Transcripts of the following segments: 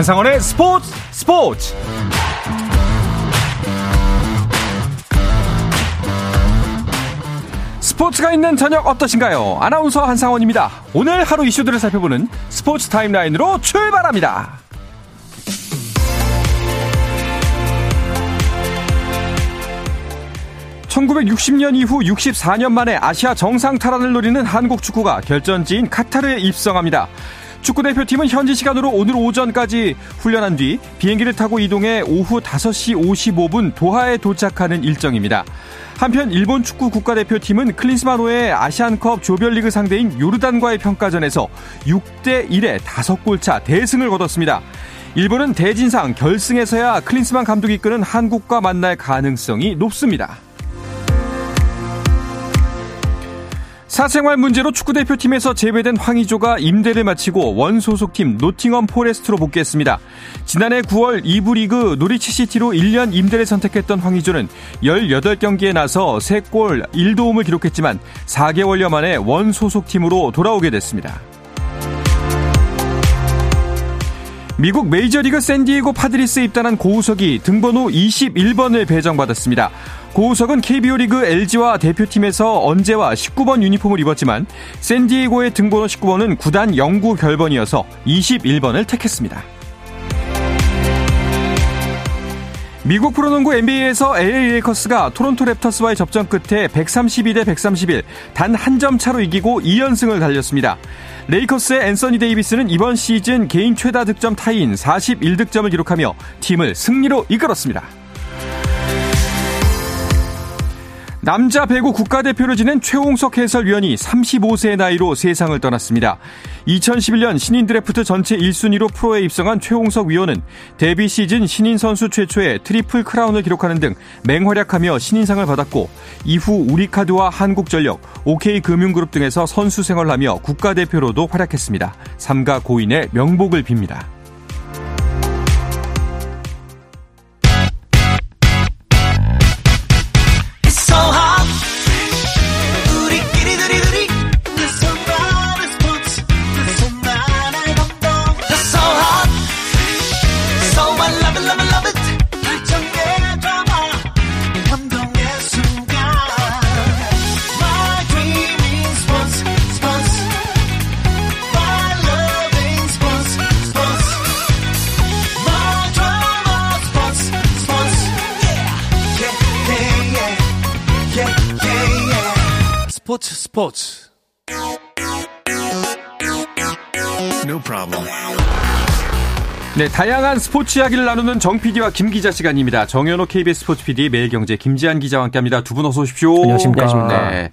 한상원의 스포츠 스포츠 스포츠가 있는 저녁 어떠신가요? 아나운서 한상원입니다. 오늘 하루 이슈들을 살펴보는 스포츠 타임라인으로 출발합니다. 1960년 이후 64년 만에 아시아 정상 탈환을 노리는 한국 축구가 결전지인 카타르에 입성합니다. 축구 대표팀은 현지 시간으로 오늘 오전까지 훈련한 뒤 비행기를 타고 이동해 오후 5시 55분 도하에 도착하는 일정입니다. 한편 일본 축구 국가대표팀은 클린스만호의 아시안컵 조별리그 상대인 요르단과의 평가전에서 6대 1의 5골 차 대승을 거뒀습니다. 일본은 대진상 결승에서야 클린스만 감독이 이끄는 한국과 만날 가능성이 높습니다. 사생활 문제로 축구대표팀에서 제외된 황의조가 임대를 마치고 원소속팀 노팅엄 포레스트로 복귀했습니다. 지난해 9월 2부 리그 노리치 시티로 1년 임대를 선택했던 황의조는 18경기에 나서 3골 1도움을 기록했지만 4개월여 만에 원소속팀으로 돌아오게 됐습니다. 미국 메이저리그 샌디에고 파드리스에 입단한 고우석이 등번호 21번을 배정받았습니다. 고우석은 KBO 리그 LG와 대표팀에서 언제나 19번 유니폼을 입었지만 샌디에고의 등번호 19번은 구단 영구 결번이어서 21번을 택했습니다. 미국 프로농구 NBA에서 LA 레이커스가 토론토 랩터스와의 접전 끝에 132대 131, 단 한 점 차로 이기고 2연승을 달렸습니다. 레이커스의 앤서니 데이비스는 이번 시즌 개인 최다 득점 타이인 41득점을 기록하며 팀을 승리로 이끌었습니다. 남자 배구 국가대표를 지낸 최홍석 해설위원이 35세의 나이로 세상을 떠났습니다. 2011년 신인 드래프트 전체 1순위로 프로에 입성한 최홍석 위원은 데뷔 시즌 신인 선수 최초의 트리플 크라운을 기록하는 등 맹활약하며 신인상을 받았고 이후 우리카드와 한국전력, OK금융그룹 등에서 선수 생활하며 국가대표로도 활약했습니다. 삼가 고인의 명복을 빕니다. 네, 다양한 스포츠 이야기를 나누는 정 PD와 김 기자 시간입니다. 정현호 KBS 스포츠 PD, 매일경제 김지한 기자와 함께합니다. 두 분 어서 오십시오. 안녕하십니까. 네.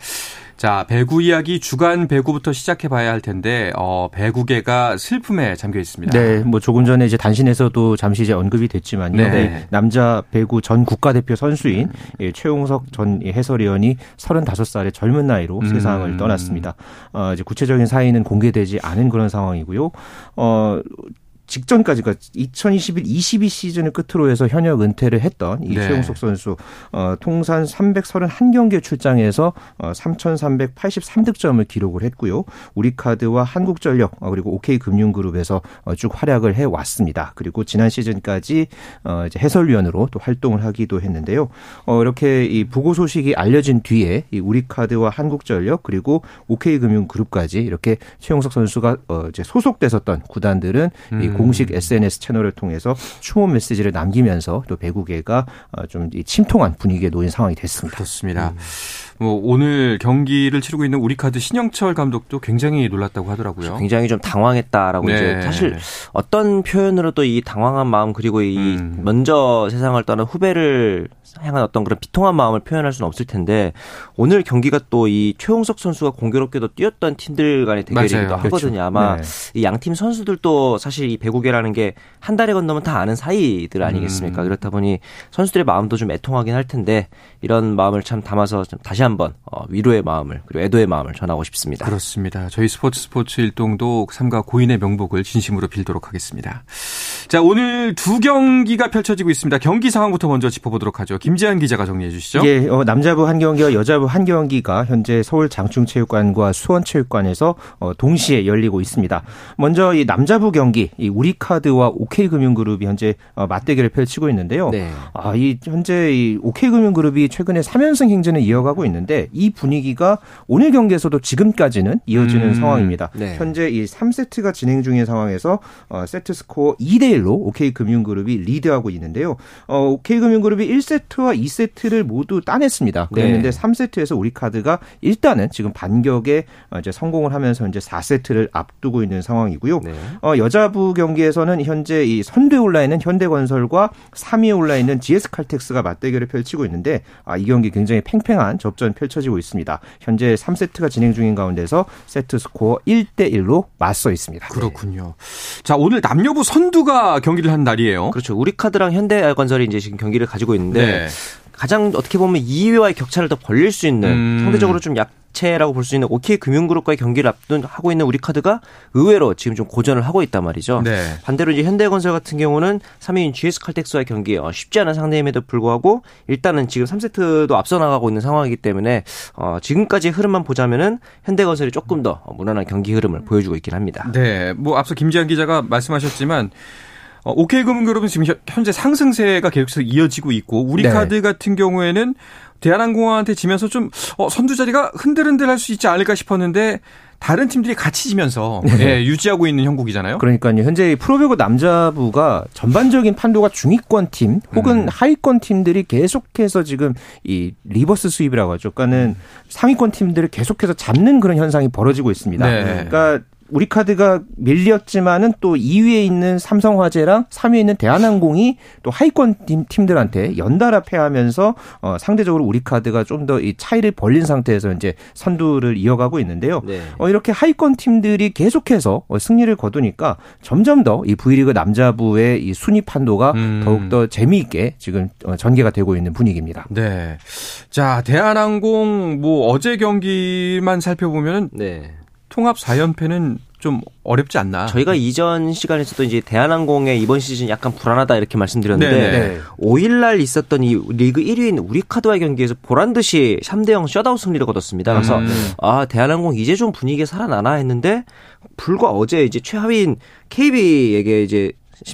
자, 배구 이야기 주간 배구부터 시작해 봐야 할 텐데, 어, 배구계가 슬픔에 잠겨 있습니다. 네, 뭐 조금 전에 이제 단신에서도 잠시 이제 언급이 됐지만요. 네. 네. 남자 배구 전 국가대표 선수인 음. 최용석 전 해설위원이 35살의 젊은 나이로 음. 세상을 떠났습니다. 어, 이제 구체적인 사인은 공개되지 않은 그런 상황이고요. 어, 직전까지 가 2021, 22 시즌을 끝으로 해서 현역 은퇴를 했던 이 네. 최용석 선수 어, 통산 331경기에 출장해서 어, 3,383득점을 기록을 했고요. 우리카드와 한국전력 어, 그리고 OK금융그룹에서 어, 쭉 활약을 해 왔습니다. 그리고 지난 시즌까지 어, 이제 해설위원으로 또 활동을 하기도 했는데요. 어, 이렇게 이 부고 소식이 알려진 뒤에 이 우리카드와 한국전력 그리고 OK금융그룹까지 이렇게 최용석 선수가 어, 이제 소속됐었던 구단들은 음. 이 공식 SNS 채널을 통해서 추모 메시지를 남기면서 또 배구계가 어, 좀 침통한 분위기에 놓인 상황이 됐습니다. 그렇습니다. 음. 뭐 오늘 경기를 치르고 있는 우리카드 신영철 감독도 굉장히 놀랐다고 하더라고요. 굉장히 좀 당황했다라고 네. 이제 사실 어떤 표현으로도 이 당황한 마음 그리고 이 음. 먼저 세상을 떠난 후배를 향한 어떤 그런 비통한 마음을 표현할 수는 없을 텐데 오늘 경기가 또 이 최홍석 선수가 공교롭게도 뛰었던 팀들 간의 대결이기도 맞아요. 하거든요. 그렇죠. 아마 네. 이 양팀 선수들도 사실 이 배구계라는 게 한 달에 건너면 다 아는 사이들 아니겠습니까? 음. 그렇다 보니 선수들의 마음도 좀 애통하긴 할 텐데 이런 마음을 참 담아서 좀 다시 한번 어, 위로의 마음을 그리고 애도의 마음을 전하고 싶습니다. 그렇습니다. 저희 스포츠 스포츠 일동도 삼가 고인의 명복을 진심으로 빌도록 하겠습니다. 자 오늘 두 경기가 펼쳐지고 있습니다. 경기 상황부터 먼저 짚어보도록 하죠. 김지한 기자가 정리해 주시죠. 예, 어, 남자부 한 경기와 여자부 한 경기가 현재 서울 장충체육관과 수원체육관에서 어, 동시에 열리고 있습니다. 먼저 이 남자부 경기 이 우리카드와 OK금융그룹이 현재 어, 맞대결을 펼치고 있는데요. 네. 아, 이 현재 이 OK금융그룹이 최근에 3연승 행진을 이어가고 있는 데 이 분위기가 오늘 경기에서도 지금까지는 이어지는 음. 상황입니다. 네. 현재 이 3세트가 진행 중인 상황에서 어, 세트 스코어 2대 1로 OK금융그룹이 리드하고 있는데요. 어, OK금융그룹이 1세트와 2세트를 모두 따냈습니다. 그랬는데 네. 3세트에서 우리카드가 일단은 지금 반격에 어, 이제 성공을 하면서 이제 4세트를 앞두고 있는 상황이고요. 네. 어, 여자부 경기에서는 현재 이 선두에 올라 있는 현대건설과 3위에 올라 있는 GS칼텍스가 맞대결을 펼치고 있는데 아, 이 경기 굉장히 팽팽한 접전 펼쳐지고 있습니다. 현재 3세트가 진행 중인 가운데서 세트 스코어 1대 1로 맞서 있습니다. 그렇군요. 자, 오늘 남녀부 선두가 경기를 한 날이에요. 그렇죠. 우리카드랑 현대건설이 이제 지금 경기를 가지고 있는데 네. 가장 어떻게 보면 2위와의 격차를 더 벌릴 수 있는 음. 상대적으로 좀 약 체라고 볼 수 있는 OK 금융그룹과의 경기를 앞둔 하고 있는 우리 카드가 의외로 지금 좀 고전을 하고 있단 말이죠. 네. 반대로 이제 현대건설 같은 경우는 3위인 GS 칼텍스와의 경기 어, 쉽지 않은 상대임에도 불구하고 일단은 지금 3세트도 앞서 나가고 있는 상황이기 때문에 어, 지금까지 흐름만 보자면은 현대건설이 조금 더 무난한 경기 흐름을 보여주고 있긴 합니다. 네, 뭐 앞서 김지한 기자가 말씀하셨지만 어, OK금융그룹은 지금 현재 상승세가 계속해서 이어지고 있고 우리카드 네. 같은 경우에는 대한항공한테 지면서 좀 어, 선두 자리가 흔들흔들할 수 있지 않을까 싶었는데 다른 팀들이 같이 지면서 네. 예, 유지하고 있는 형국이잖아요. 그러니까요. 현재 프로배구 남자부가 전반적인 판도가 중위권 팀 혹은 음. 하위권 팀들이 계속해서 지금 이 reverse sweep이라고 하죠. 그러니까는 상위권 팀들을 계속해서 잡는 그런 현상이 벌어지고 있습니다. 네. 그러니까 우리 카드가 밀렸지만은 또 2위에 있는 삼성화재랑 3위에 있는 대한항공이 또 하위권 팀, 들한테 연달아 패하면서 어, 상대적으로 우리 카드가 좀 더 이 차이를 벌린 상태에서 이제 선두를 이어가고 있는데요. 네. 어, 이렇게 하위권 팀들이 계속해서 어, 승리를 거두니까 점점 더 이 V리그 남자부의 이 순위 판도가 음. 더욱 더 재미있게 지금 어, 전개가 되고 있는 분위기입니다. 네. 자, 대한항공 뭐 어제 경기만 살펴보면은 네. 통합 4연패는 좀 어렵지 않나. 저희가 이전 시간에서도 이제 대한항공의 이번 시즌 약간 불안하다 이렇게 말씀드렸는데 네네. 5일날 있었던 이 리그 1위인 우리카드와의 경기에서 보란 듯이 3대 0 셧아웃 승리를 거뒀습니다. 그래서 음. 아 대한항공 이제 좀 분위기 살아나나 했는데 불과 어제 이제 최하위인 KB에게 이제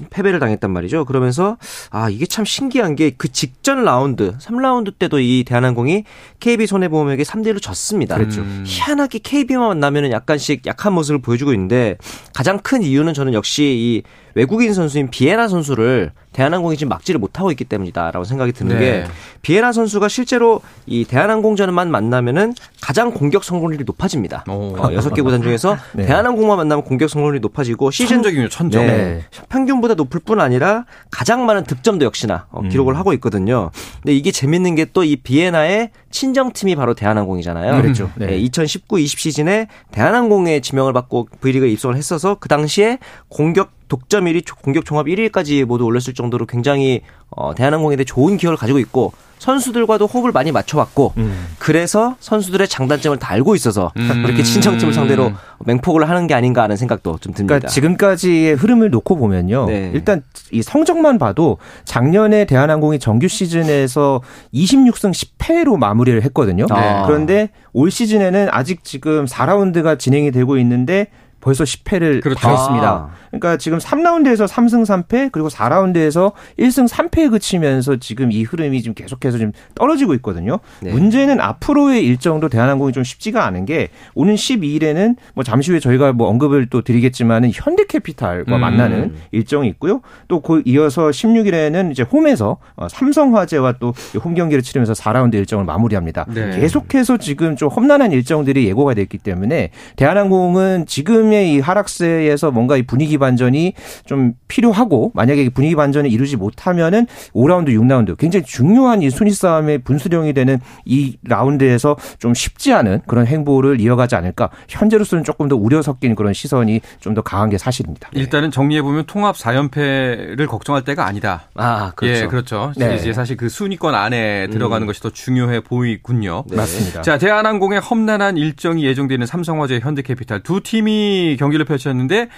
패배를 당했단 말이죠. 그러면서 아 이게 참 신기한 게 그 직전 라운드 3라운드 때도 이 대한항공이 KB 손해보험에게 3대 1로 졌습니다. 그렇죠. 음. 희한하게 KB만 만나면은 약간씩 약한 모습을 보여주고 있는데 가장 큰 이유는 저는 역시 이 외국인 선수인 비에나 선수를 대한항공이 지금 막지를 못하고 있기 때문이다라고 생각이 드는 네. 게 비에나 선수가 실제로 이 대한항공전만 만나면은 가장 공격 성공률이 높아집니다. 어, 6개 구단 중에서 네. 대한항공만 만나면 공격 성공률이 높아지고 시즌 적이요 천점. 네. 평균보다 높을 뿐 아니라 가장 많은 득점도 역시나 어, 기록을 음. 하고 있거든요. 근데 이게 재밌는 게 또 이 비에나의 친정 팀이 바로 대한항공이잖아요. 그렇죠. 네. 네. 2019-20 시즌에 대한항공의 지명을 받고 V리그에 입성을 했어서 그 당시에 공격 독점 1위, 공격 종합 1위까지 모두 올렸을 정도로 굉장히 어, 대한항공에 대해 좋은 기여를 가지고 있고 선수들과도 호흡을 많이 맞춰왔고 음. 그래서 선수들의 장단점을 다 알고 있어서 음. 그렇게 친정팀을 상대로 맹폭을 하는 게 아닌가 하는 생각도 좀 듭니다. 그러니까 지금까지의 흐름을 놓고 보면요. 네. 일단 이 성적만 봐도 작년에 대한항공이 정규 시즌에서 26승 10패로 마무리를 했거든요. 아. 그런데 올 시즌에는 아직 지금 4라운드가 진행이 되고 있는데 벌써 10패를 그렇죠. 당했습니다. 아. 그러니까 지금 3라운드에서 3승 3패 그리고 4라운드에서 1승 3패에 그치면서 지금 이 흐름이 지금 계속해서 좀 떨어지고 있거든요. 네. 문제는 앞으로의 일정도 대한항공이 좀 쉽지가 않은 게 오는 12일에는 뭐 잠시 후에 저희가 뭐 언급을 또 드리겠지만은 현대캐피탈과 음. 만나는 일정이 있고요. 또 그 이어서 16일에는 이제 홈에서 어, 삼성화재와 또 홈 경기를 치르면서 4라운드 일정을 마무리합니다. 네. 계속해서 지금 좀 험난한 일정들이 예고가 됐기 때문에 대한항공은 지금 지금의 이 하락세에서 뭔가 이 분위기 반전이 좀 필요하고 만약에 분위기 반전을 이루지 못하면은 5라운드, 6라운드 굉장히 중요한 이 순위 싸움의 분수령이 되는 이 라운드에서 좀 쉽지 않은 그런 행보를 이어가지 않을까. 현재로서는 조금 더 우려 섞인 그런 시선이 좀 더 강한 게 사실입니다. 일단은 정리해 보면 통합 4연패를 걱정할 때가 아니다. 아, 그렇죠. 예, 그렇죠. 네. 이제 사실 그 순위권 안에 들어가는 음. 것이 더 중요해 보이군요. 네. 맞습니다. 자, 대한항공의 험난한 일정이 예정되는 삼성화재, 현대캐피탈 두 팀이 경기를 펼쳤는데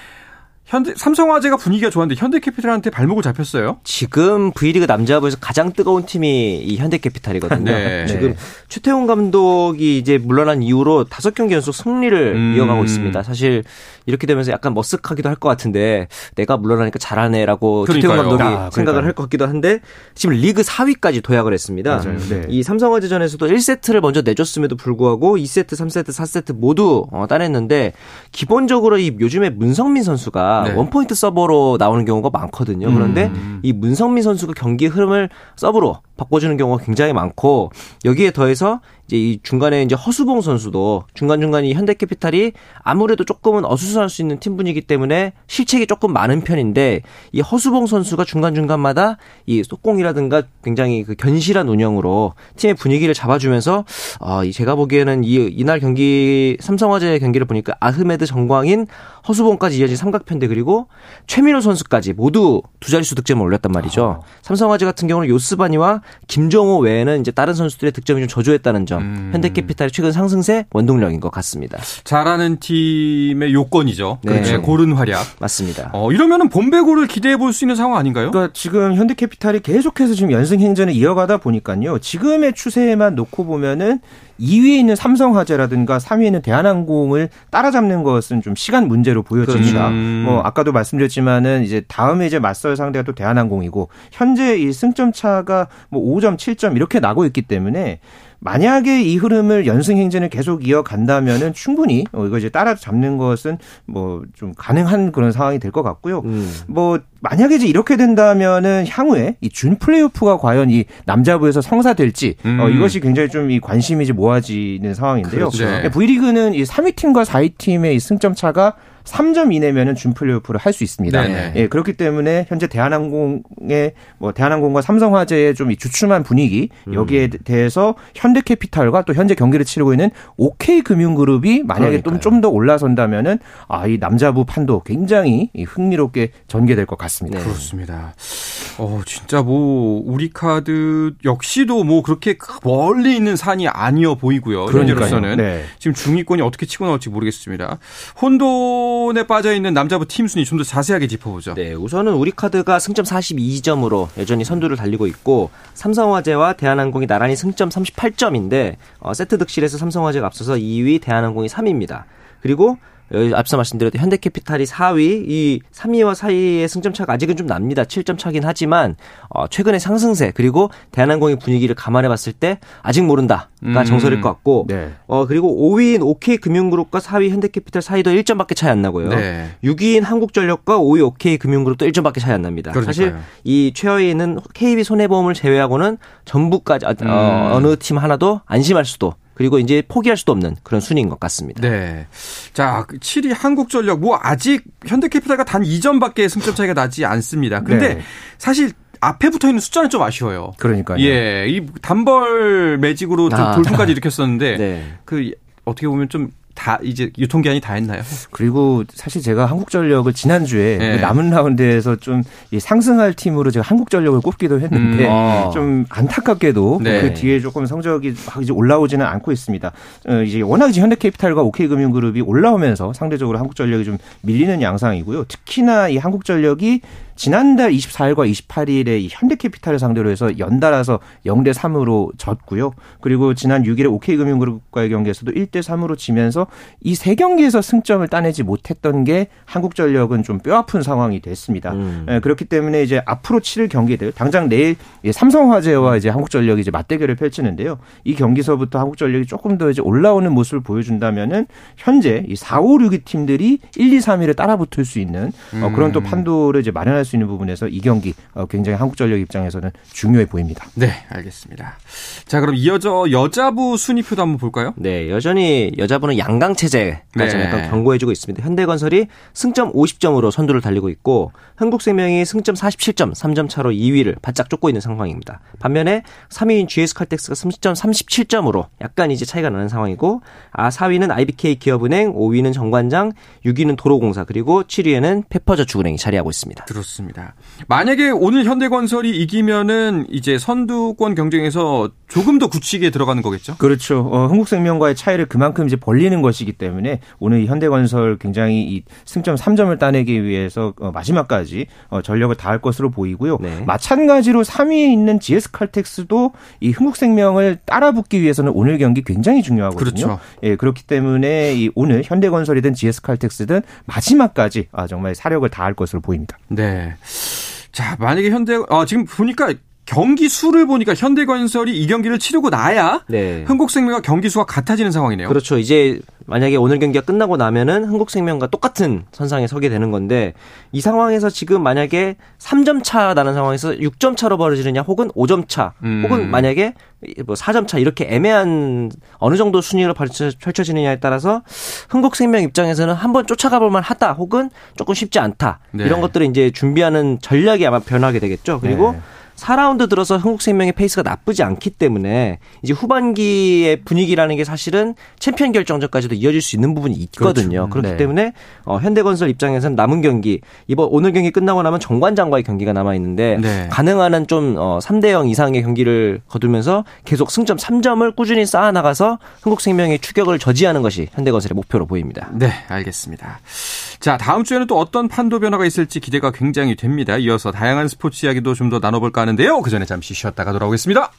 현대 삼성화재가 분위기가 좋았는데 현대캐피탈한테 발목을 잡혔어요. 지금 V리그 남자부에서 가장 뜨거운 팀이 이 현대캐피탈이거든요. 네. 지금 네. 최태훈 감독이 이제 물러난 이후로 다섯 경기 연속 승리를 음. 이어가고 있습니다. 사실 이렇게 되면서 약간 머쓱하기도 할 것 같은데 내가 물러나니까 잘하네라고 기태훈 감독이 아, 생각을 할 것 같기도 한데 지금 리그 4위까지 도약을 했습니다. 네. 이 삼성화재전에서도 1세트를 먼저 내줬음에도 불구하고 2세트, 3세트, 4세트 모두 어, 따냈는데 기본적으로 이 요즘에 문성민 선수가 네. 원포인트 서버로 나오는 경우가 많거든요. 그런데 음. 이 문성민 선수가 경기 흐름을 서브로 바꿔주는 경우가 굉장히 많고 여기에 더해서 이제 이 중간에 이제 허수봉 선수도 중간 중간 이 현대캐피탈이 아무래도 조금은 어수선할 수 있는 팀 분이기 때문에 실책이 조금 많은 편인데 이 허수봉 선수가 중간 중간마다 이 속공이라든가 굉장히 그 견실한 운영으로 팀의 분위기를 잡아주면서 어, 제가 보기에는 이 이날 경기 삼성화재 경기를 보니까 아흐메드 정광인 허수봉까지 이어진 삼각편대 그리고 최민호 선수까지 모두 두 자릿수 득점을 올렸단 말이죠. 아. 삼성화재 같은 경우는 요스바니와 김정호 외에는 이제 다른 선수들의 득점이 좀 저조했다는 점. 음. 현대캐피탈의 최근 상승세 원동력인 것 같습니다. 잘하는 팀의 요건이죠. 네. 그렇죠. 고른 활약. 맞습니다. 어, 이러면은 본배구를 기대해 볼 수 있는 상황 아닌가요? 그러니까 지금 현대캐피탈이 계속해서 지금 연승 행전을 이어가다 보니까요. 지금의 추세만 놓고 보면은 2위에 있는 삼성화재라든가 3위에 있는 대한항공을 따라잡는 것은 좀 시간 문제로 보여집니다. 그렇죠. 뭐 아까도 말씀드렸지만은 이제 다음에 이제 맞설 상대가 또 대한항공이고 현재 이 승점 차가 뭐 5점, 7점 이렇게 나고 있기 때문에 만약에 이 흐름을 연승 행진을 계속 이어간다면은 충분히 어, 이거 이제 따라잡는 것은 뭐 좀 가능한 그런 상황이 될 것 같고요. 음. 뭐 만약에 이제 이렇게 된다면은 향후에 이 준 플레이오프가 과연 이 남자부에서 성사될지 어, 음. 어, 이것이 굉장히 좀 이 관심이 이제 모아지는 상황인데요. 그렇죠. 네. V리그는 이 3위 팀과 4위 팀의 이 승점 차가 3점 이내면은 준 플레이오프를 할 수 있습니다. 네네. 예, 그렇기 때문에 현재 대한항공의 뭐 대한항공과 삼성화재의 좀 주춤한 분위기 여기에 음. 대해서 현대캐피탈과 또 현재 경기를 치르고 있는 OK금융그룹이 만약에 좀 더 올라선다면은 아, 이 남자부 판도 굉장히 흥미롭게 전개될 것 같습니다. 네. 그렇습니다. 어, 진짜 뭐 우리 카드 역시도 뭐 그렇게 멀리 있는 산이 아니어 보이고요. 현재로서는 네. 지금 중위권이 어떻게 치고 나올지 모르겠습니다. 혼도 혼에 빠져 있는 남자부 팀 순위 좀 더 자세하게 짚어보죠. 네, 우선은 우리 카드가 승점 42점으로 여전히 선두를 달리고 있고 삼성화재와 대한항공이 나란히 승점 38점인데 어, 세트 득실에서 삼성화재가 앞서서 2위, 대한항공이 3위입니다. 그리고 앞서 말씀드렸던 현대캐피탈이 4위, 이 3위와 4위의 승점 차가 아직은 좀 납니다. 7점 차긴 하지만 어, 최근의 상승세 그리고 대한항공의 분위기를 감안해 봤을 때 아직 모른다가 음. 정설일 것 같고 네. 어 그리고 5위인 OK금융그룹과 4위 현대캐피탈 사이도 1점밖에 차이 안 나고요. 네. 6위인 한국전력과 5위 OK금융그룹도 1점밖에 차이 안 납니다. 그러니까요. 사실 이 최하위에 있는 KB 손해보험을 제외하고는 전부까지 어, 음. 어느 팀 하나도 안심할 수도 그리고 이제 포기할 수도 없는 그런 순위인 것 같습니다. 네. 자, 7위 그 한국전력 뭐 아직 현대캐피탈과 단 2점밖에 승점 차이가 나지 않습니다. 근데 네. 사실 앞에 붙어 있는 숫자는 좀 아쉬워요. 그러니까요. 예. 이 단벌 매직으로 좀 아, 돌풍까지 일으켰었는데 네. 그 어떻게 보면 좀 다 이제 유통기한이 다 했나요? 그리고 사실 제가 한국전력을 지난주에 네. 그 남은 라운드에서 좀 상승할 팀으로 제가 한국전력을 꼽기도 했는데 음, 어. 좀 안타깝게도 네. 그 뒤에 조금 성적이 막 이제 올라오지는 않고 있습니다. 어, 이제 워낙 이제 현대캐피탈과 OK금융그룹이 올라오면서 상대적으로 한국전력이 좀 밀리는 양상이고요. 특히나 이 한국전력이 지난달 24일과 28일에 이 현대캐피탈을 상대로 해서 연달아서 0대 3으로 졌고요. 그리고 지난 6일에 OK금융그룹과의 경기에서도 1대 3으로 지면서 이 세 경기에서 승점을 따내지 못했던 게 한국전력은 좀 뼈아픈 상황이 됐습니다. 음. 예, 그렇기 때문에 이제 앞으로 치를 경기들 당장 내일 삼성화재와 이제 한국전력이 이제 맞대결을 펼치는데요. 이 경기서부터 한국전력이 조금 더 이제 올라오는 모습을 보여준다면은 현재 이 4, 5, 6위 팀들이 1, 2, 3위를 따라붙을 수 있는 어, 그런 또 음. 판도를 이제 마련할 수 있는 부분에서 이 경기 어, 굉장히 한국전력 입장에서는 중요해 보입니다. 네, 알겠습니다. 자, 그럼 이어져 여자부 순위표도 한번 볼까요? 네, 여전히 여자부는 양강 체제까지 네. 약간 경고해주고 있습니다. 현대건설이 승점 50점으로 선두를 달리고 있고 한국생명이 승점 47점, 3점 차로 2위를 바짝 쫓고 있는 상황입니다. 반면에 3위인 GS칼텍스가 승점 37점으로 약간 이제 차이가 나는 상황이고 아 4위는 IBK 기업은행, 5위는 정관장, 6위는 도로공사 그리고 7위에는 페퍼저축은행이 자리하고 있습니다. 그렇습니다. 좋습니다. 만약에 오늘 현대건설이 이기면은 이제 선두권 경쟁에서 조금 더 굳히게 들어가는 거겠죠? 그렇죠. 어, 흥국생명과의 차이를 그만큼 이제 벌리는 것이기 때문에 오늘 현대건설 굉장히 이 승점 3점을 따내기 위해서 어, 마지막까지 어, 전력을 다할 것으로 보이고요. 네. 마찬가지로 3위에 있는 GS 칼텍스도 이 흥국생명을 따라붙기 위해서는 오늘 경기 굉장히 중요하거든요. 그렇죠. 예, 그렇기 때문에 이 오늘 현대건설이든 GS 칼텍스든 마지막까지 아, 정말 사력을 다할 것으로 보입니다. 네. 자, 만약에 현대, 아, 지금 보니까 경기 수를 보니까 현대건설이 이 경기를 치르고 나야 네. 흥국생명과 경기 수가 같아지는 상황이네요. 그렇죠. 이제 만약에 오늘 경기가 끝나고 나면은 흥국생명과 똑같은 선상에 서게 되는 건데 이 상황에서 지금 만약에 3점 차 나는 상황에서 6점 차로 벌어지느냐 혹은 5점 차 음. 혹은 만약에 뭐 4점 차 이렇게 애매한 어느 정도 순위로 펼쳐지느냐에 따라서 흥국생명 입장에서는 한번 쫓아가 볼 만 하다 혹은 조금 쉽지 않다 네. 이런 것들을 이제 준비하는 전략이 아마 변하게 되겠죠. 그리고 네. 4라운드 들어서 흥국생명의 페이스가 나쁘지 않기 때문에 이제 후반기의 분위기라는 게 사실은 챔피언 결정전까지도 이어질 수 있는 부분이 있거든요. 그렇죠. 그렇기 네. 때문에 어, 현대건설 입장에서는 남은 경기 이번 오늘 경기 끝나고 나면 정관장과의 경기가 남아 있는데 네. 가능한 한 좀 어, 3대 0 이상의 경기를 거두면서 계속 승점 3점을 꾸준히 쌓아 나가서 흥국생명의 추격을 저지하는 것이 현대건설의 목표로 보입니다. 네, 알겠습니다. 자, 다음 주에는 또 어떤 판도 변화가 있을지 기대가 굉장히 됩니다. 이어서 다양한 스포츠 이야기도 좀 더 나눠볼까 하는데요. 그 전에 잠시 쉬었다가 돌아오겠습니다.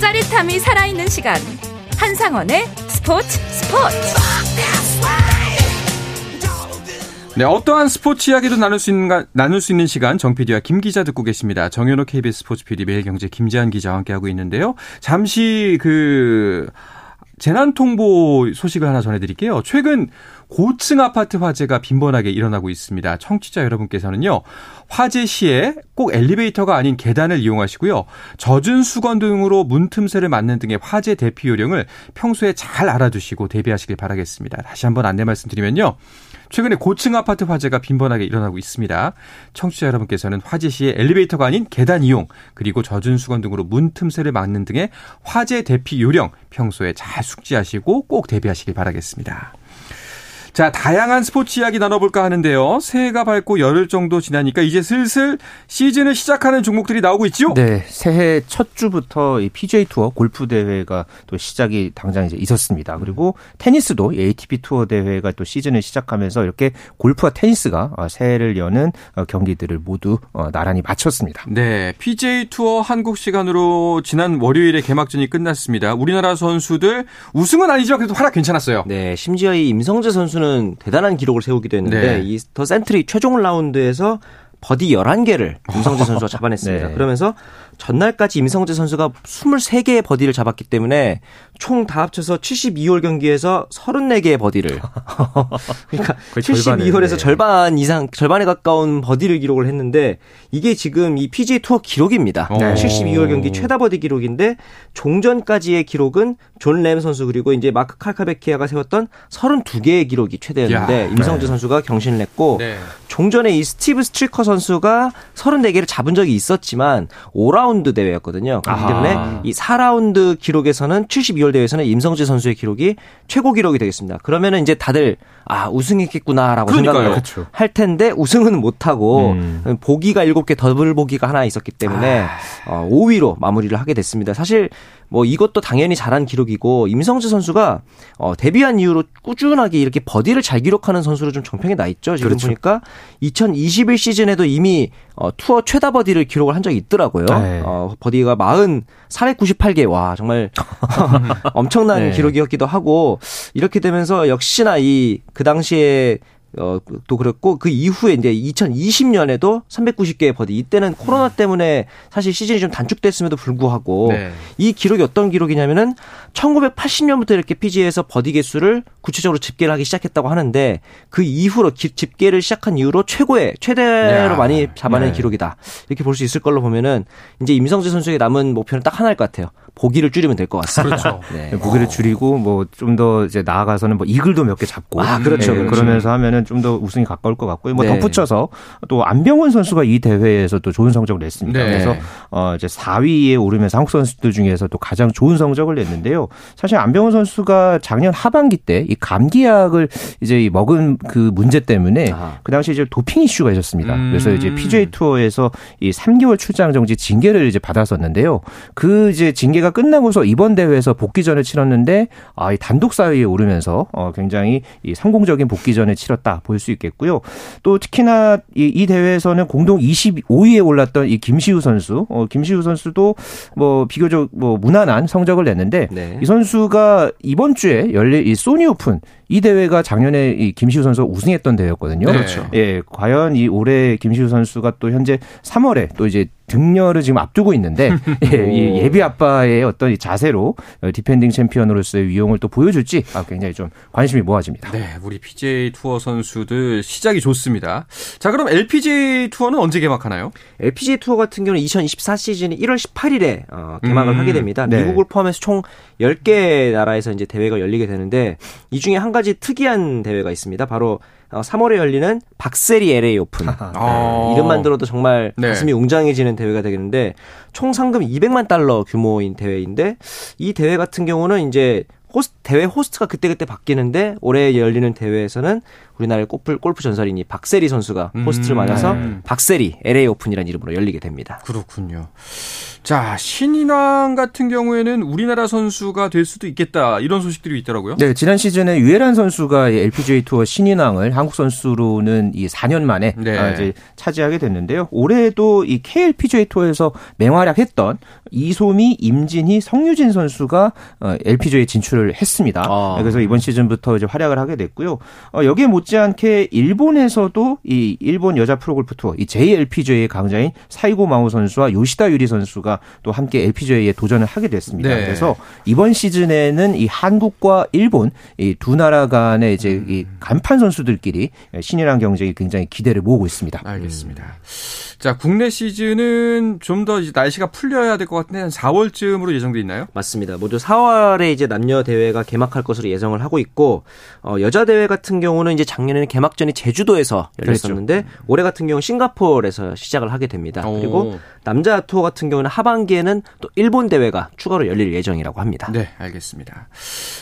짜릿함이 살아있는 시간. 한상원의 스포츠 스포츠. 네, 어떠한 스포츠 이야기도 나눌 수 있는, 나눌 수 있는 시간 정 PD와 김 기자 듣고 계십니다. 정현호 KBS 스포츠 PD 매일경제 김재한 기자와 함께하고 있는데요. 잠시 그 재난통보 소식을 하나 전해드릴게요. 최근 고층 아파트 화재가 빈번하게 일어나고 있습니다. 청취자 여러분께서는요, 화재 시에 꼭 엘리베이터가 아닌 계단을 이용하시고요, 젖은 수건 등으로 문 틈새를 막는 등의 화재 대피 요령을 평소에 잘 알아두시고 대비하시길 바라겠습니다. 다시 한번 안내 말씀드리면요, 최근에 고층 아파트 화재가 빈번하게 일어나고 있습니다. 청취자 여러분께서는 화재 시에 엘리베이터가 아닌 계단 이용, 그리고 젖은 수건 등으로 문 틈새를 막는 등의 화재 대피 요령 평소에 잘 숙지하시고 꼭 대비하시길 바라겠습니다. 자, 다양한 스포츠 이야기 나눠볼까 하는데요. 새해가 밝고 열흘 정도 지나니까 이제 슬슬 시즌을 시작하는 종목들이 나오고 있죠? 네. 새해 첫 주부터 이 PGA 투어 골프 대회가 또 시작이 당장 이제 있었습니다. 그리고 테니스도 ATP 투어 대회가 또 시즌을 시작하면서 이렇게 골프와 테니스가 어, 새해를 여는 어, 경기들을 모두 어, 나란히 마쳤습니다. 네. PGA 투어 한국 시간으로 지난 월요일에 개막전이 끝났습니다. 우리나라 선수들 우승은 아니죠. 그래도 활약 괜찮았어요. 네. 심지어 이 임성재 선수는 선수는 대단한 기록을 세우기도 했는데 네. 이 더 센트리 최종 라운드에서 버디 11개를 임성재 선수가 잡아냈습니다. 네. 그러면서 전날까지 임성재 선수가 23개의 버디를 잡았기 때문에 총 다 합쳐서 72홀 경기에서 34개의 버디를. 그러니까 72홀에서 네. 절반 이상, 절반에 가까운 버디를 기록을 했는데 이게 지금 이 PGA 투어 기록입니다. 네. 72홀 경기 최다 버디 기록인데 종전까지의 기록은 존 램 선수 그리고 이제 마크 칼카베키아가 세웠던 32개의 기록이 최대였는데 야, 임성재 네. 선수가 경신을 했고 네. 종전에 이 스티브 스트리커 선수가 34개를 잡은 적이 있었지만 5라운드 대회였거든요. 그렇기 때문에 이 4라운드 기록에서는 72홀 대회에서는 임성재 선수의 기록이 최고 기록이 되겠습니다. 그러면은 이제 다들 아 우승했겠구나라고 그러니까요. 생각을 그렇죠. 할 텐데 우승은 못하고 음. 보기가 7개 더블 보기가 하나 있었기 때문에 아. 어, 5위로 마무리를 하게 됐습니다. 사실 뭐 이것도 당연히 잘한 기록이고 임성재 선수가 어, 데뷔한 이후로 꾸준하게 이렇게 버디를 잘 기록하는 선수로 좀 정평에 나 있죠. 지금 그렇죠. 보니까 2021 시즌에도 이미 어, 투어 최다 버디를 기록을 한 적이 있더라고요. 네. 어, 버디가 40 498개 와 정말 엄청난 네. 기록이었기도 하고 이렇게 되면서 역시나 이 그 당시에 어, 또 그랬고, 그 이후에 이제 2020년에도 390개의 버디. 이때는 코로나 때문에 사실 시즌이 좀 단축됐음에도 불구하고, 네. 이 기록이 어떤 기록이냐면은 1980년부터 이렇게 PGA에서 버디 개수를 구체적으로 집계를 하기 시작했다고 하는데, 그 이후로 기, 집계를 시작한 이후로 최고의, 최대로 야. 많이 잡아낸 네. 기록이다. 이렇게 볼 수 있을 걸로 보면은, 이제 임성재 선수에게 남은 목표는 딱 하나일 것 같아요. 보기를 줄이면 될 것 같습니다. 그렇죠. 네. 보기를 줄이고 뭐 좀 더 이제 나아가서는 뭐 이글도 몇 개 잡고 아, 그렇죠, 네, 그렇죠. 그러면서 하면은 좀 더 우승이 가까울 것 같고요. 뭐 네. 덧붙여서 또 안병원 선수가 이 대회에서 또 좋은 성적을 냈습니다. 네. 그래서 어 이제 4위에 오르면서 한국 선수들 중에서 또 가장 좋은 성적을 냈는데요. 사실 안병원 선수가 작년 하반기 때 이 감기약을 이제 이 먹은 그 문제 때문에 아하. 그 당시 이제 도핑 이슈가 있었습니다. 음. 그래서 이제 PGA 투어에서 이 3개월 출장 정지 징계를 이제 받았었는데요. 그 이제 징계 가 끝나고서 이번 대회에서 복귀전을 치렀는데 아, 이 단독 4위에 오르면서 어 굉장히 이 성공적인 복귀전을 치렀다 볼 수 있겠고요. 또 특히나 이, 이 대회에서는 공동 25위에 올랐던 이 김시우 선수, 어 김시우 선수도 뭐 비교적 뭐 무난한 성적을 냈는데 네. 이 선수가 이번 주에 열릴 이 소니 오픈 이 대회가 작년에 이 김시우 선수가 우승했던 대회였거든요. 네. 그렇죠. 예, 과연 이 올해 김시우 선수가 또 현재 3월에 또 이제 득녀를 지금 앞두고 있는데 예, 이 예비 아빠의 어떤 이 자세로 어, 디펜딩 챔피언으로서의 위용을 또 보여줄지 아, 굉장히 좀 관심이 모아집니다. 네, 우리 PGA 투어 선수들 시작이 좋습니다. 자, 그럼 LPGA 투어는 언제 개막하나요? LPGA 투어 같은 경우는 2024 시즌이 1월 18일에 어, 개막을 음, 하게 됩니다. 네. 미국을 포함해서 총 10개 나라에서 이제 대회가 열리게 되는데 이 중에 한 가지 특이한 대회가 있습니다. 바로 어, 3월에 열리는 박세리 LA 오픈. 아. 네, 이름만 들어도 정말 네. 가슴이 웅장해지는 대회가 되겠는데 총 상금 200만 달러 규모인 대회인데 이 대회 같은 경우는 이제 호스, 대회 호스트가 그때그때 바뀌는데 올해 열리는 대회에서는 우리나라의 골프, 골프 전설인 이 박세리 선수가 호스트를 음. 맡아서 네. 박세리 LA 오픈이라는 이름으로 열리게 됩니다. 그렇군요. 자, 신인왕 같은 경우에는 우리나라 선수가 될 수도 있겠다. 이런 소식들이 있더라고요. 네, 지난 시즌에 유해란 선수가 이 LPGA 투어 신인왕을 한국 선수로는 이 4년 만에 네. 아, 이제 차지하게 됐는데요. 올해도 이 KLPGA 투어에서 맹활약했던 이소미, 임진희, 성유진 선수가 어, LPGA에 진출을 했습니다. 아. 그래서 이번 시즌부터 이제 활약을 하게 됐고요. 어, 여기에 못지 않게 일본에서도 이 일본 여자 프로골프 투어 이 JLPGA의 강자인 사이고 마오 선수와 요시다 유리 선수가 또 함께 LPGA에 도전을 하게 됐습니다. 네. 그래서 이번 시즌에는 이 한국과 일본 이 두 나라 간의 이제 음. 이 간판 선수들끼리 신인왕 경쟁이 굉장히 기대를 모으고 있습니다. 알겠습니다. 자, 국내 시즌은 좀 더 날씨가 풀려야 될 것 같은데 한 4월쯤으로 예정돼 있나요? 맞습니다. 모두 4월에 이제 남녀 대회가 개막할 것으로 예정을 하고 있고 어, 여자 대회 같은 경우는 이제 작년에는 개막전이 제주도에서 열렸었는데 올해 같은 경우 는 싱가포르에서 시작을 하게 됩니다. 오. 그리고 남자 투어 같은 경우는 하반기에는 또 일본 대회가 추가로 열릴 예정이라고 합니다. 네, 알겠습니다.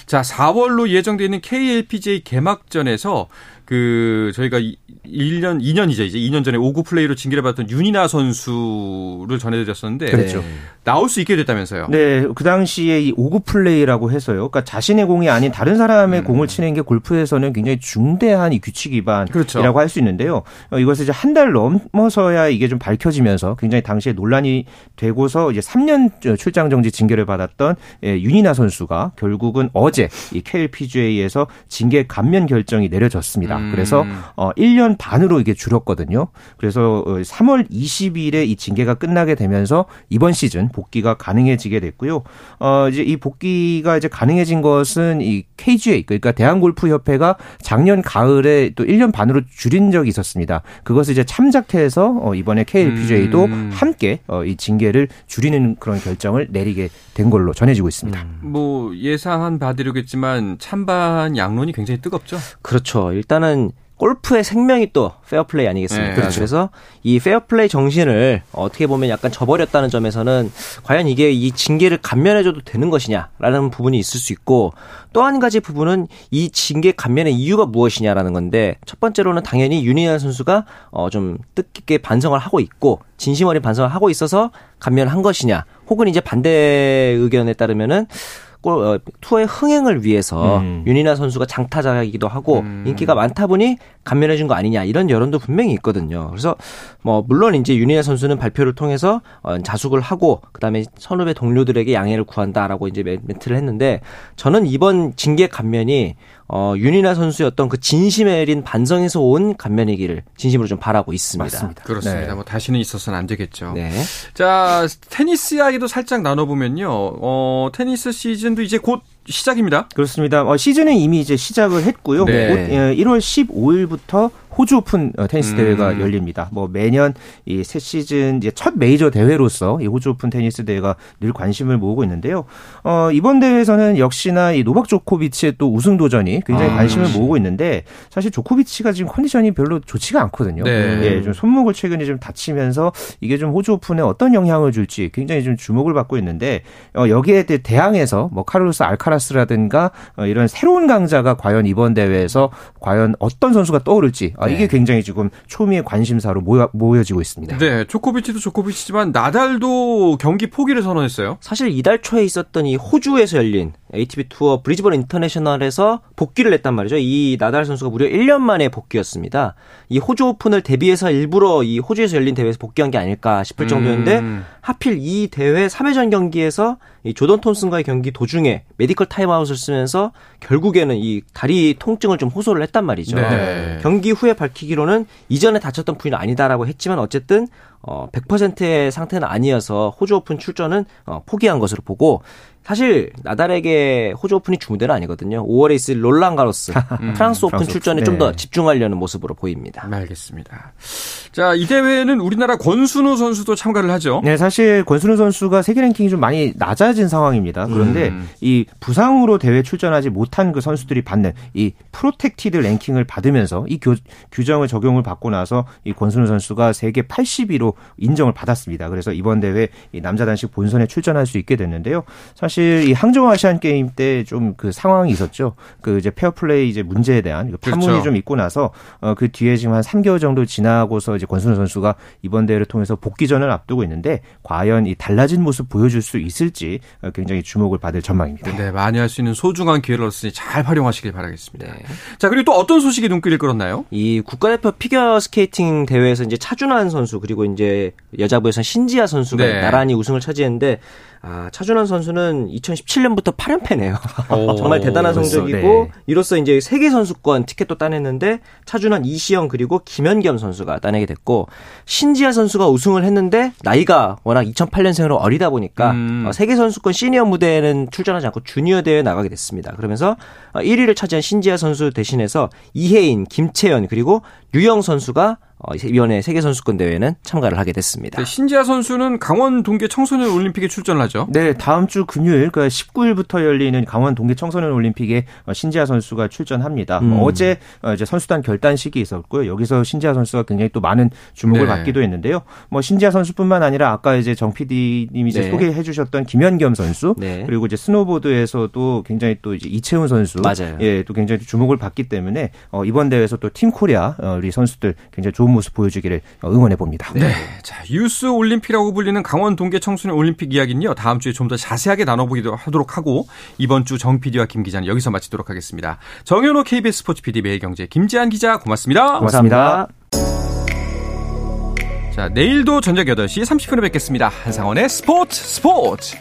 자, 4월로 예정돼 있는 KLPGA 개막전에서 그 저희가 1년 2년이죠. 이제 2년 전에 오구 플레이로 징계를 받았던 윤이나 선수를 전해드렸었는데 그렇죠. 나올 수 있게 됐다면서요. 네, 그 당시에 이 오구 플레이라고 해서요. 그러니까 자신의 공이 아닌 다른 사람의 음. 공을 치는 게 골프에서는 굉장히 중대한 이 규칙 위반이라고 그렇죠. 할수 있는데요. 어, 이것을 이제 한 달 넘어서야 이게 좀 밝혀지면서 굉장히 당시에 논란이 되고서 이제 3년 출장 정지 징계를 받았던 예, 윤이나 선수가 결국은 어제 이 KLPGA에서 징계 감면 결정이 내려졌습니다. 음. 그래서 어 1년 반으로 이게 줄었거든요. 그래서 어, 3월 20일에 이 징계가 끝나게 되면서 이번 시즌 복귀가 가능해지게 됐고요. 어 이제 이 복귀가 이제 가능해진 것은 이 KGA 그러니까 대한 골프 협회가 작년 가을에 또 1년 반으로 줄인 적이 있었습니다. 그것을 이제 참작해서 어 이번에 KLPGA도 음. 함께 어, 이 징계를 줄이는 그런 결정을 내리게 된 걸로 전해지고 있습니다. 뭐 예상한 바대로겠지만 찬반 양론이 굉장히 뜨겁죠. 그렇죠. 일단은 골프의 생명이 또 페어플레이 아니겠습니까? 네, 그렇죠. 그래서 이 페어플레이 정신을 어떻게 보면 약간 저버렸다는 점에서는 과연 이게 이 징계를 감면해줘도 되는 것이냐라는 부분이 있을 수 있고 또 한 가지 부분은 이 징계 감면의 이유가 무엇이냐라는 건데 첫 번째로는 당연히 윤이나 선수가 어 좀 뜻깊게 반성을 하고 있고 진심 어린 반성을 하고 있어서 감면한 것이냐 혹은 이제 반대 의견에 따르면은 골, 어, 투어의 흥행을 위해서 음. 윤이나 선수가 장타자이기도 하고 음. 인기가 많다 보니 감면해 준 거 아니냐 이런 여론도 분명히 있거든요. 그래서 뭐 물론 이제 윤이나 선수는 발표를 통해서 어, 자숙을 하고 그다음에 선후배 동료들에게 양해를 구한다라고 이제 멘- 멘트를 했는데 저는 이번 징계 감면이 어, 윤이나 선수의 어떤 그 진심에 어린 반성에서 온 감면이기를 진심으로 좀 바라고 있습니다. 맞습니다. 그렇습니다. 네. 뭐 다시는 있어서는 안 되겠죠. 네. 자, 테니스 이야기도 살짝 나눠보면요. 어, 테니스 시즌도 이제 곧 시작입니다. 그렇습니다. 어, 시즌은 이미 이제 시작을 했고요. 네. 곧 예, 1월 15일부터 호주 오픈 어, 테니스 대회가 음. 열립니다. 뭐 매년 이 새 시즌 이제 첫 메이저 대회로서 이 호주 오픈 테니스 대회가 늘 관심을 모으고 있는데요. 어, 이번 대회에서는 역시나 이 노박 조코비치의 또 우승 도전이 굉장히 아, 관심을 그렇지. 모으고 있는데 사실 조코비치가 지금 컨디션이 별로 좋지가 않거든요. 네. 예, 좀 손목을 최근에 좀 다치면서 이게 좀 호주 오픈에 어떤 영향을 줄지 굉장히 좀 주목을 받고 있는데 어, 여기에 대항해서 뭐 카를로스 알카라스라든가 어, 이런 새로운 강자가 과연 이번 대회에서 과연 어떤 선수가 떠오를지 아, 이게 네. 굉장히 지금 초미의 관심사로 모여, 모여 지고 있습니다. 네, 조코비치도 조코비치지만 나달도 경기 포기를 선언했어요. 사실 이달 초에 있었던 이 호주에서 열린 ATP 투어 브리즈번 인터내셔널에서 복귀를 했단 말이죠. 이 나달 선수가 무려 1년 만에 복귀였습니다. 이 호주 오픈을 대비해서 일부러 이 호주에서 열린 대회에서 복귀한 게 아닐까 싶을 정도였는데 음. 하필 이 대회 3회전 경기에서 이 조던 톰슨과의 경기 도중에 메디컬 타임아웃을 쓰면서 결국에는 이 다리 통증을 좀 호소를 했단 말이죠. 네. 경기 후에 밝히기로는 이전에 다쳤던 부위는 아니다라고 했지만 어쨌든 어 100%의 상태는 아니어서 호주 오픈 출전은 어 포기한 것으로 보고 사실 나달에게 호주 오픈이 주무대는 아니거든요. 5월에 있을 롤랑 가로스 음, 프랑스 오픈 프랑스 출전에 네. 좀더 집중하려는 모습으로 보입니다. 네, 알겠습니다. 자, 이 대회는 우리나라 권순우 선수도 참가를 하죠. 네, 사실 권순우 선수가 세계 랭킹이 좀 많이 낮아진 상황입니다. 그런데 음. 이 부상으로 대회 출전하지 못한 그 선수들이 받는 이 protected 랭킹을 받으면서 이 교, 규정을 적용을 받고 나서 이 권순우 선수가 세계 80위로 인정을 받았습니다. 그래서 이번 대회 이 남자 단식 본선에 출전할 수 있게 됐는데요. 사실 이 항저우 아시안 게임 때 좀 그 상황이 있었죠. 그 이제 페어플레이 이제 문제에 대한 그 파문이 그렇죠. 좀 있고 나서 어 그 뒤에 지금 한 3개월 정도 지나고서 이제 권순우 선수가 이번 대회를 통해서 복귀전을 앞두고 있는데 과연 이 달라진 모습 보여줄 수 있을지 어, 굉장히 주목을 받을 전망입니다. 네, 많이 할 수 있는 소중한 기회를 얻으니 잘 활용하시길 바라겠습니다. 네. 자, 그리고 또 어떤 소식이 눈길을 끌었나요? 이 국가대표 피겨 스케이팅 대회에서 이제 차준환 선수 그리고 이제 여자부에서 신지아 선수가 네. 나란히 우승을 차지했는데 아, 차준환 선수는 2017년부터 8연패네요. 정말 대단한 성적이고 네. 이로써 이제 세계 선수권 티켓도 따냈는데 차준환, 이시영 그리고 김연겸 선수가 따내게 됐고 신지아 선수가 우승을 했는데 나이가 워낙 2008년생으로 어리다 보니까 음. 어, 세계 선수권 시니어 무대에는 출전하지 않고 주니어 대회에 나가게 됐습니다. 그러면서 1위를 어, 차지한 신지아 선수 대신해서 이혜인, 김채연 그리고 류영 선수가 어, 이번에 세계 선수권 대회는 참가를 하게 됐습니다. 네, 신지아 선수는 강원 동계 청소년 올림픽에 출전을 하죠. 네, 다음 주 금요일 그러니까 19일부터 열리는 강원 동계 청소년 올림픽에 어, 신지아 선수가 출전합니다. 음. 어제 어, 이제 선수단 결단식이 있었고요. 여기서 신지아 선수가 굉장히 또 많은 주목을 네. 받기도 했는데요. 뭐 신지아 선수뿐만 아니라 아까 이제 정 PD님이 이제 네. 소개해 주셨던 김현겸 선수 네. 그리고 이제 스노보드에서도 굉장히 또 이제 이채운 선수 맞아요. 예, 또 굉장히 주목을 받기 때문에 어, 이번 대회에서 또 팀 코리아 우리 선수들 굉장히 좋은 모습 보여주기를 응원해 봅니다. 네. 자, 유스 올림픽이라고 불리는 강원 동계 청소년 올림픽 이야기는요. 다음 주에 좀 더 자세하게 나눠보기도 하도록 하고 이번 주 정 PD와 김 기자는 여기서 마치도록 하겠습니다. 정현호 KBS 스포츠 PD 매일경제 김지한 기자 고맙습니다. 고맙습니다. 자, 내일도 저녁 8시 30분에 뵙겠습니다. 한상원의 스포츠 스포츠.